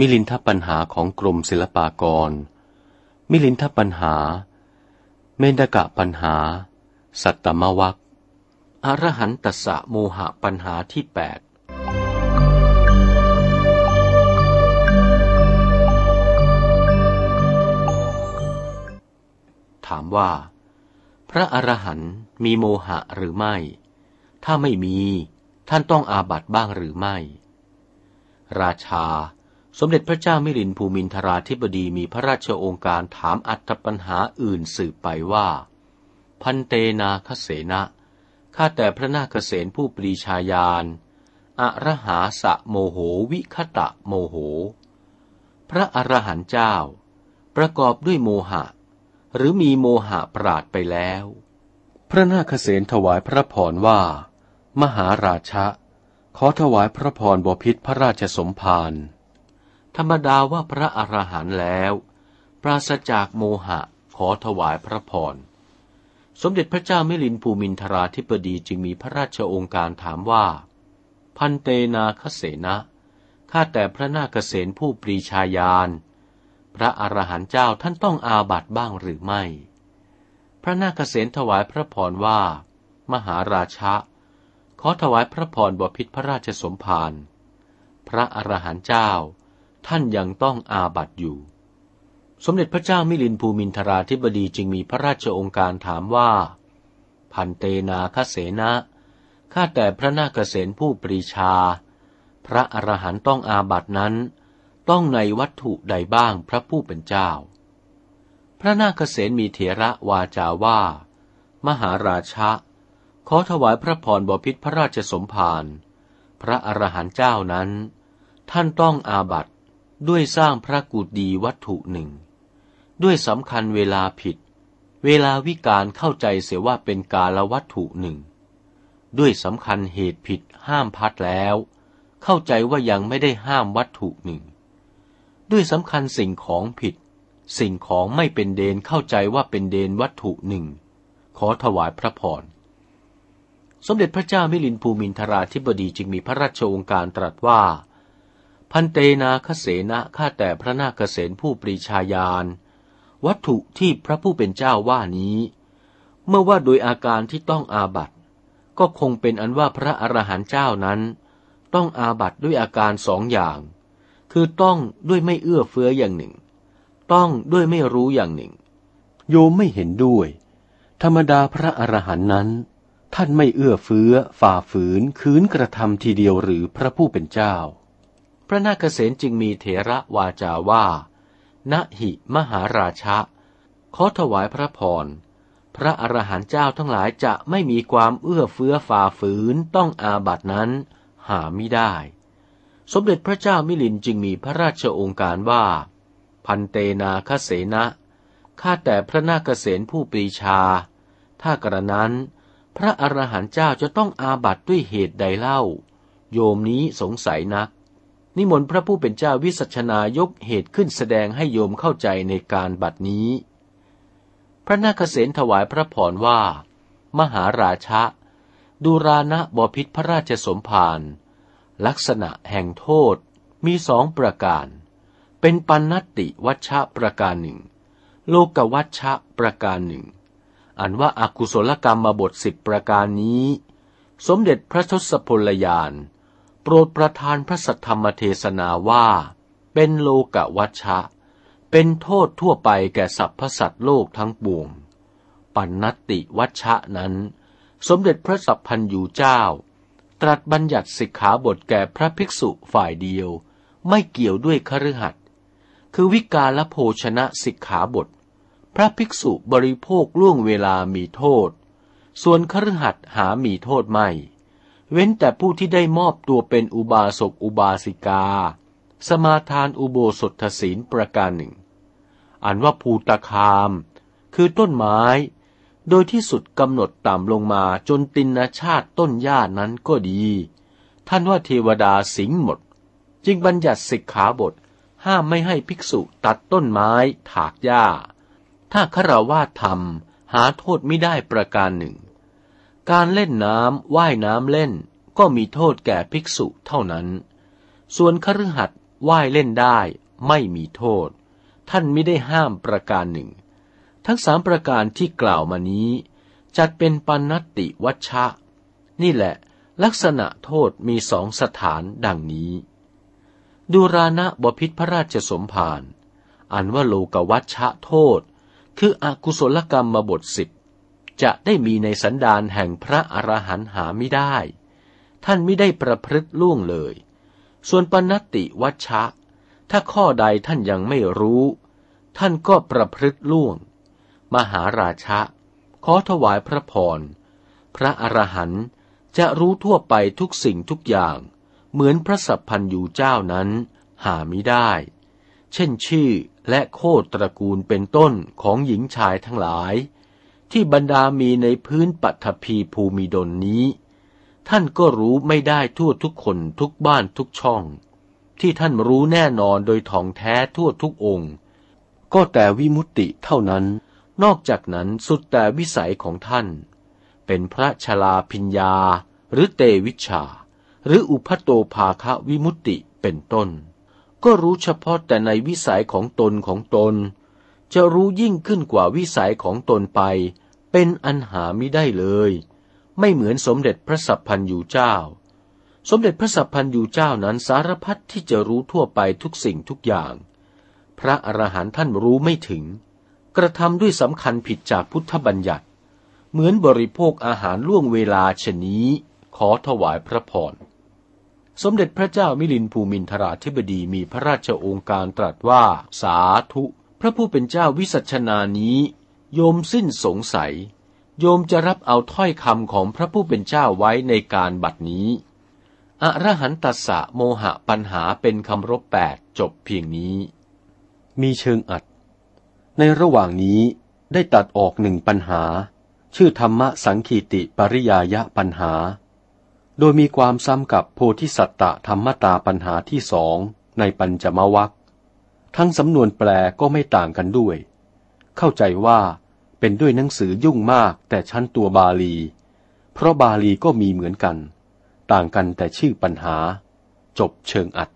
มิลินทปัญหาของกรมศิลปากร มิลินทปัญหา เมนกะปัญหา สัตตมวัคอรหันตสะโมหะปัญหาที่แปดถามว่า พระอรหันต์มีโมหะหรือไม่ ถ้าไม่มี ท่านต้องอาบัตบ้างหรือไม่ ราชา สมเด็จพระเจ้ามิลินภูมินทราธิบดีมีพระราชโองการถามอัตปัญหาอื่นสืบไปว่า พันเตนาคเสนะข้าแต่พระนาคเษนผู้ปรีชาญาณอรหาสะโมโหวิคตะโมโห พระอรหันต์เจ้า ประกอบด้วยโมหะ หรือมีโมหะปราดไปแล้ว พระนาคเษนถวายพระพรว่า มหาราชะ ขอถวายพระพรบพิษพระราชสมภาร ธรรมดาว่าพระอรหันต์แล้ว ปราศจากโมหะขอถวายพระพร สมเด็จพระเจ้ามิลินภูมินทราธิปดีจึงมีพระราชโองการถามว่า พันเตนาคเสนะข้าแต่พระนาคเษนผู้ปรีชาญาณพระอรหันต์เจ้าท่านต้องอาบัตบ้างหรือไม่ พระนาคเษนถวายพระพรว่า มหาราชะ ขอถวายพระพรบพิษพระราชสมภาร พระอรหันต์เจ้า ท่านยังต้องอาบัตอยู่ สมเด็จพระเจ้ามิลินภูมินทราธิบดีจึงมีพระราชองค์การถามว่า พันเตนาคเสนะข้าแต่พระนาคเษนผู้ปรีชา พระอรหันต้องอาบัตินั้น ต้องในวัตถุใดบ้างพระผู้เป็นเจ้า พระนาคเษนมีเถระวาจาว่า มหาราชะ ขอถวายพระพรบพิษพระราชสมภารพระอรหันต์เจ้านั้น ท่านต้องอาบัติ ด้วยสร้างพระกุฏีวัตถุหนึ่ง ด้วยสำคัญเวลาผิด เวลาวิการเข้าใจเสียว่าเป็นกาลวัตถุหนึ่ง ด้วยสำคัญเหตุผิดห้ามพัดแล้ว เข้าใจว่ายังไม่ได้ห้ามวัตถุหนึ่ง ด้วยสำคัญสิ่งของผิด สิ่งของไม่เป็นเดนเข้าใจว่าเป็นเดนวัตถุหนึ่ง ขอถวายพระพรสมเด็จพระเจ้ามิลินภูมินทราธิบดีจึงมีพระราชโองการตรัสว่า พันเตนาคเสนะข้าแต่พระนาคเษนผู้ปรีชาญาณวัตถุที่พระผู้เป็นเจ้าว่านี้ เมื่อว่าโดยอาการที่ต้องอาบัตก็คงเป็นอันว่าพระอรหันต์เจ้านั้น ต้องอาบัตด้วยอาการสองอย่าง คือต้องด้วยไม่เอื้อเฟื้ออย่างหนึ่ง ต้องด้วยไม่รู้อย่างหนึ่ง โยมไม่เห็นด้วย ธรรมดาพระอรหันต์นั้น ท่านไม่เอื้อเฟื้อ ฝ่าฝืน คืนกระทำทีเดียวหรือพระผู้เป็นเจ้า พระนาคเษนจึงมีเถระวาจาว่า ณหิมหาราชะ ขอถวายพระพร พระอรหันต์เจ้าทั้งหลายจะไม่มีความเอื้อเฟื้อฝ่าฝืนต้องอาบัตินั้นหาไม่ได้ สมเด็จพระเจ้ามิลินจึงมีพระราชโองการว่า พันเตนาคเสนะข้าแต่พระนาคเษนผู้ปรีชา ถ้ากระนั้น พระอรหันต์เจ้าจะต้องอาบัติด้วยเหตุใดเล่า โยมนี้สงสัยนัก นิมนต์พระผู้เป็นเจ้าวิสัชนายกเหตุขึ้นแสดงให้โยมเข้าใจในการบัดนี้ พระนาคเษนถวายพระพรว่า มหาราชะ ดูรานะบพิษพระราชสมภารลักษณะแห่งโทษมีสองประการ เป็นปันนติวัชชะประการหนึ่ง โลกวัชชะประการหนึ่ง อันว่าอากุศลกรรมมาบทสิบประการนี้ สมเด็จพระทศพลยาน โปรดประทานพระสัทธรรมเทศนาว่า เป็นโลกวัชชะ เป็นโทษทั่วไปแก่สรรพสัตว์โลกทั้งปวง ปันนติวัชชะนั้น สมเด็จพระสัพพันยูเจ้า ตรัสบัญญัติสิกขาบทแก่พระภิกษุฝ่ายเดียว ไม่เกี่ยวด้วยคฤหัสถ์คือวิกาลโภชนะสิกขาบท พระภิกษุบริโภคล่วงเวลามีโทษ ส่วนคฤหัสถ์หามีโทษไม่ เว้นแต่ผู้ที่ได้มอบตัวเป็นอุบาสกอุบาสิกา สมาทานอุโบสถศีลประการหนึ่ง อันว่าภูตคาม คือต้นไม้ โดยที่สุดกำหนดต่ำลงมาจนตินชาติต้นหญ้านั้นก็ดี ท่านว่าเทวดาสิงหมด จึงบัญญัติสิกขาบทห้ามไม่ให้ภิกษุตัดต้นไม้ถากหญ้า ถ้าคราวาทำหาโทษไม่ได้ประการหนึ่ง การเล่นน้ำว่ายน้ำเล่นก็มีโทษแก่ภิกษุเท่านั้น ส่วนคฤหัสถ์ว่ายเล่นได้ไม่มีโทษ ท่านไม่ได้ห้ามประการหนึ่ง ทั้งสามประการที่กล่าวมานี้ จัดเป็นปันติวัชชะ นี่แหละลักษณะโทษมีสองสถานดังนี้ ดูรานะบพิษพระราชสมภารอันว่าโลกวัชชะโทษ คืออกุศลกรรมมาบทสิบ จะได้มีในสันดานแห่งพระอรหันต์หาไม่ได้ ท่านไม่ได้ประพฤติล่วงเลย ส่วนปณติวัชชะ ถ้าข้อใดท่านยังไม่รู้ ท่านก็ประพฤติล่วง มหาราชะ ขอถวายพระพร พระอรหันต์จะรู้ทั่วไปทุกสิ่งทุกอย่าง เหมือนพระสัพพันยูเจ้านั้นหาไม่ได้ เช่นชื่อและโคตรตระกูลเป็นต้นของหญิงชายทั้งหลาย ที่บรรดามีในพื้นปัทภีภูมิดนนี้ ท่านก็รู้ไม่ได้ทั่วทุกคนทุกบ้านทุกช่อง ที่ท่านรู้แน่นอนโดยท่องแท้ทั่วทุกองค์ ก็แต่วิมุตติเท่านั้น นอกจากนั้นสุดแต่วิสัยของท่าน เป็นพระชลาพิญญา หรือเตวิชา หรืออุพโตภาคะวิมุตติเป็นต้น ก็รู้เฉพาะแต่ในวิสัยของตนของตน จะรู้ยิ่งขึ้นกว่าวิสัยของตนไป เป็นอันหาไม่ได้เลย ไม่เหมือนสมเด็จพระสัพพันยูเจ้า สมเด็จพระสัพพันยูเจ้านั้นสารพัดที่จะรู้ทั่วไปทุกสิ่งทุกอย่าง พระอรหันต์ท่านรู้ไม่ถึง กระทำด้วยสำคัญผิดจากพุทธบัญญัติ เหมือนบริโภคอาหารล่วงเวลาชนี้ ขอถวายพระพรสมเด็จพระเจ้ามิลินภูมินทราธิบดีมีพระราชโองการตรัสว่าสาธุ พระผู้เป็นเจ้าวิสัชนานี้ โยมสิ้นสงสัย โยมจะรับเอาถ้อยคำของพระผู้เป็นเจ้าไว้ในการบัดนี้อรหันตัสสะโมหะปัญหาเป็นคำรบแปดจบเพียงนี้ มีเชิงอัด ในระหว่างนี้ได้ตัดออกหนึ่งปัญหา ชื่อธรรมสังคีติปริยายะปัญหา โดยมีความซ้ำกับโพธิสัตตธรรมตาปัญหาที่สองในปัญจมวัค ทั้งสำนวนแปลก็ไม่ต่างกันด้วย เข้าใจว่าเป็นด้วยหนังสือยุ่งมากแต่ชั้นตัวบาลี เพราะบาลีก็มีเหมือนกัน ต่างกันแต่ชื่อปัญหา จบเชิงอัด